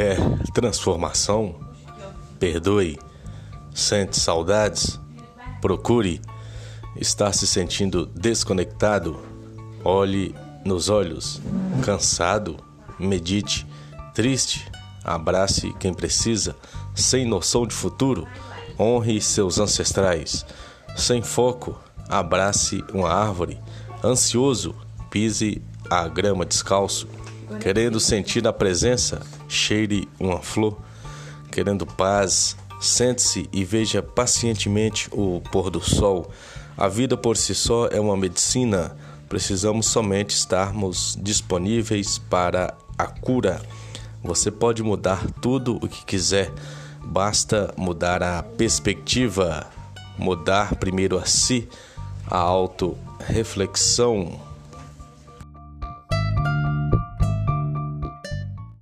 Quer transformação? Perdoe. Sente saudades? Procure. Está se sentindo desconectado? Olhe nos olhos. Cansado? Medite. Triste? Abrace quem precisa. Sem noção de futuro? Honre seus ancestrais. Sem foco? Abrace uma árvore. Ansioso? Pise a grama descalço. Querendo sentir a presença, cheire uma flor. Querendo paz, sente-se e veja pacientemente o pôr do sol. A vida por si só é uma medicina. Precisamos somente estarmos disponíveis para a cura. Você pode mudar tudo o que quiser, basta mudar a perspectiva, mudar primeiro a si, a auto-reflexão.